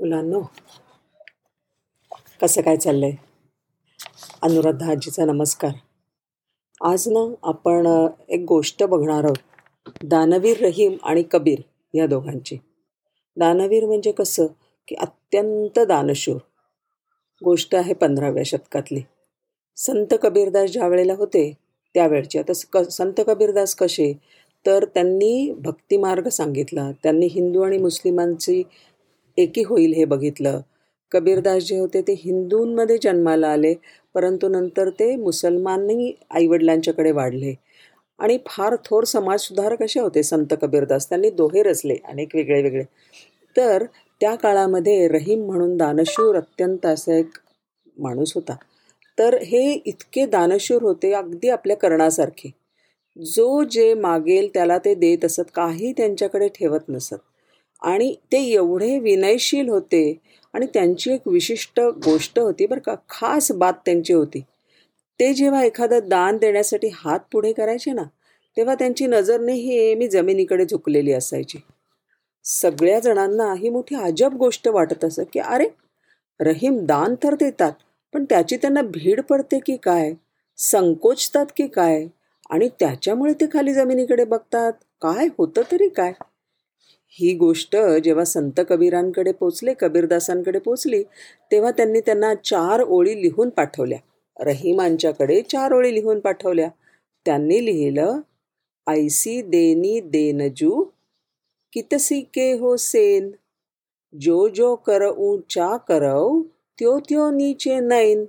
मुलांनो कसं काय चाललंय? अनुराधा आजीचा नमस्कार. आज ना आपण एक गोष्ट बघणार आहोत. दानवीर रहीम आणि कबीर या दोघांची. दानवीर म्हणजे कसं? की अत्यंत दानशूर. गोष्ट आहे पंधराव्या शतकातली. संत कबीरदास ज्या वेळेला होते त्यावेळची. आता स- क संत कबीरदास कसे? तर त्यांनी भक्तिमार्ग सांगितला. त्यांनी हिंदू आणि मुस्लिमांची एकी होईल हे बघितलं. कबीरदास जे होते ते हिंदूंमध्ये जन्माला आले परंतु नंतर ते मुसलमानही आईवडिलांच्याकडे वाढले. आणि फार थोर समाजसुधारक असे होते संत कबीरदास. त्यांनी दोहे रचले अनेक वेगळे वेगळे. तर त्या काळामध्ये रहीम म्हणून दानशूर अत्यंत असा एक माणूस होता. तर हे इतके दानशूर होते अगदी आपल्या कर्णासारखे. जो जे मागेल त्याला ते देत असत काही त्यांच्याकडे ठेवत नसत. आणि ते एवढे विनयशील होते आणि त्यांची एक विशिष्ट गोष्ट होती बरं का खास बात त्यांची होती. ते जेव्हा एखादं दान देण्यासाठी हात पुढे करायचे ना तेव्हा त्यांची नजर नेहमी जमिनीकडे झुकलेली असायची. सगळ्या जणांना ही मोठी अजब गोष्ट वाटत असं की अरे रहीम दान तर देतात पण त्याची त्यांना भीड पडते की काय संकोचतात की काय आणि त्याच्यामुळे ते खाली जमिनीकडे बघतात काय होतं तरी काय? ही गोष्ट जेव्हा संत कबीरांकडे पोचले कबीरदासांकडे पोचली तेव्हा त्यांनी त्यांना चार ओळी लिहून पाठवल्या. रहिमांच्याकडे चार ओळी लिहून पाठवल्या. त्यांनी लिहिलं ऐसी देनी देनजू कितसी के हो सेन? जो जो कर ऊचा करव त्यो त्यो नीचे नैन.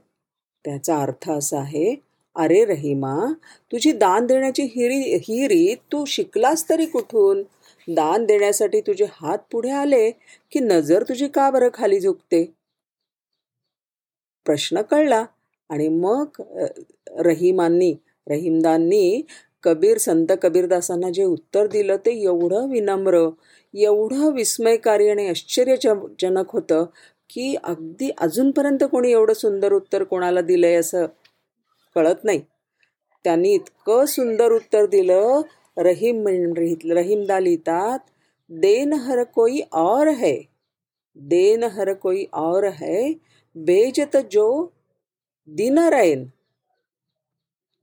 त्याचा अर्थ असा आहे अरे रहिमा तुझी दान देण्याची हिरी हिरी तू शिकलास तरी कुठून? दान देण्यासाठी तुझे हात पुढे आले की नजर तुझी का बरं खाली झुकते? प्रश्न कळला आणि मग रहिमांनी रहीमदांनी कबीर संत कबीरदासांना जे उत्तर दिलं ते एवढं विनम्र एवढं विस्मयकारी आणि आश्चर्यजनक होतं की अगदी अजूनपर्यंत कोणी एवढं सुंदर उत्तर कोणाला दिलंय असं कळत नाही. त्यांनी इतकं सुंदर उत्तर दिलं रहीम रहीमदा लिहितात देन हर कोई और है देन हर कोई और है बेजत जो दिन रैन।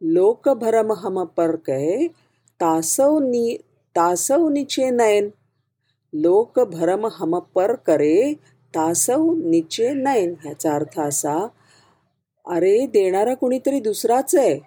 लोक भरम हम पर कहे तासव नी तासव नीचे नयन लोक भरम हम पर करे तासव नीचे नयन ह्याचा अर्थ असा अरे देणारा कुणीतरी दुसराच आहे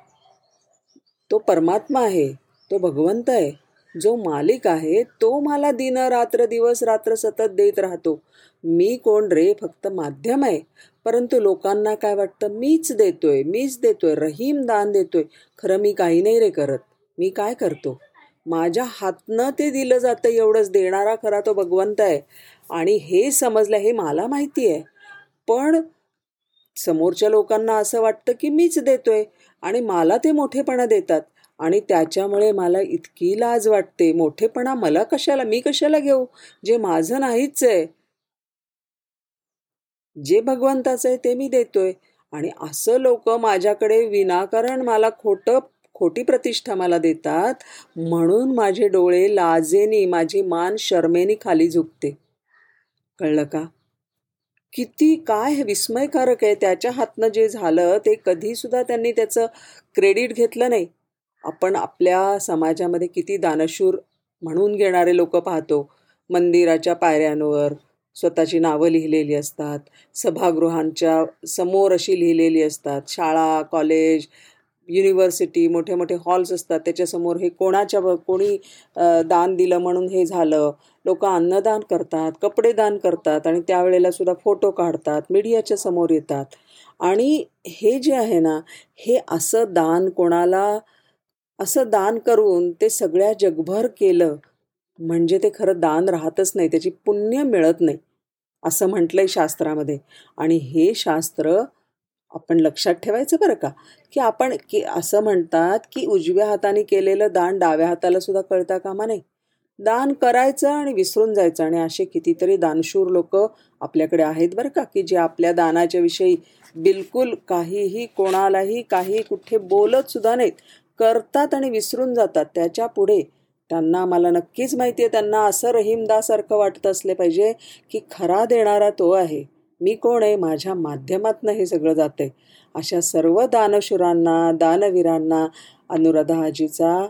तो परमात्मा आहे तो भगवंत आहे. जो मालिक आहे तो मला दिन रात्र दिवस रात्र सतत देत राहतो. मी कोण रे? फक्त माध्यम आहे. परंतु लोकांना काय वाटतं? मीच देतोय मीच देतोय रहीम दान देतोय. खरं मी काही नाही रे करत. मी काय करतो? माझ्या हातनं ते दिलं जातं एवढंच. देणारा खरा तो भगवंत आहे. आणि हे समजलं हे मला माहिती आहे. पण समोरच्या लोकांना असं वाटतं की मीच देतोय आणि मला ते मोठेपणा देतात. आणि त्याच्यामुळे मला इतकी लाज वाटते. मोठेपणा मला कशाला? मी कशाला घेऊ? जे माझं नाहीच आहे. जे भगवंताचं आहे ते मी देतोय. आणि असं लोक माझ्याकडे विनाकारण मला खोटं खोटी प्रतिष्ठा मला देतात. म्हणून माझे डोळे लाजेनी माझी मान शर्मेनी खाली झुकते. कळलं का? किती काय विस्मयकारक आहे. त्याच्या हातनं जे झालं ते कधीसुद्धा त्यांनी त्याचं क्रेडिट घेतलं नाही. आपण आपल्या समाजामध्ये किती दानशूर म्हणून घेणारे लोक पाहतो. मंदिराच्या पायऱ्यांवर स्वतःची नावं लिहिलेली असतात. सभागृहांच्या समोर अशी लिहिलेली असतात. शाळा कॉलेज युनिव्हर्सिटी मोठे मोठे हॉल्स असतात. त्याच्यासमोर हे कोणाच्या कोणी दान दिलं म्हणून हे झालं. लोक अन्नदान करतात कपडे दान करतात आणि त्यावेळेला सुद्धा फोटो काढतात मीडियाच्या समोर येतात. आणि हे जे आहे ना हे असं दान कोणाला असं दान करून ते सगळ्या जगभर केलं म्हणजे ते खरं दान राहतच नाही त्याची पुण्य मिळत नाही असं म्हटलंय शास्त्रामध्ये. आणि हे शास्त्र आपण लक्षात ठेवायचं बरं का? की आपण की असं म्हणतात की उजव्या हाताने केलेलं दान डाव्या हाताला सुद्धा कळता कामा नाही दान करायचं आणि विसरून जायचं आणि असे कितीतरी दानशूर लोक आपल्याकडे आहेत बरं का? की जे आपल्या दानाच्या विषयी बिलकुल काहीही कोणालाही काही कुठे बोलत सुद्धा नाहीत. करतात आणि विसरून जातात. त्याच्या पुढे त्यांना मला नक्कीच माहिती आहे. त्यांना असं रहीमदासारखं वाटत असले पाहिजे की खरा देणारा तो आहे. मी कोण आहे? माझ्या माध्यमातनं हे सगळं जाते अशा सर्व दानशुरांना दानवीरांना अनुराधा आजीचा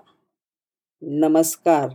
नमस्कार.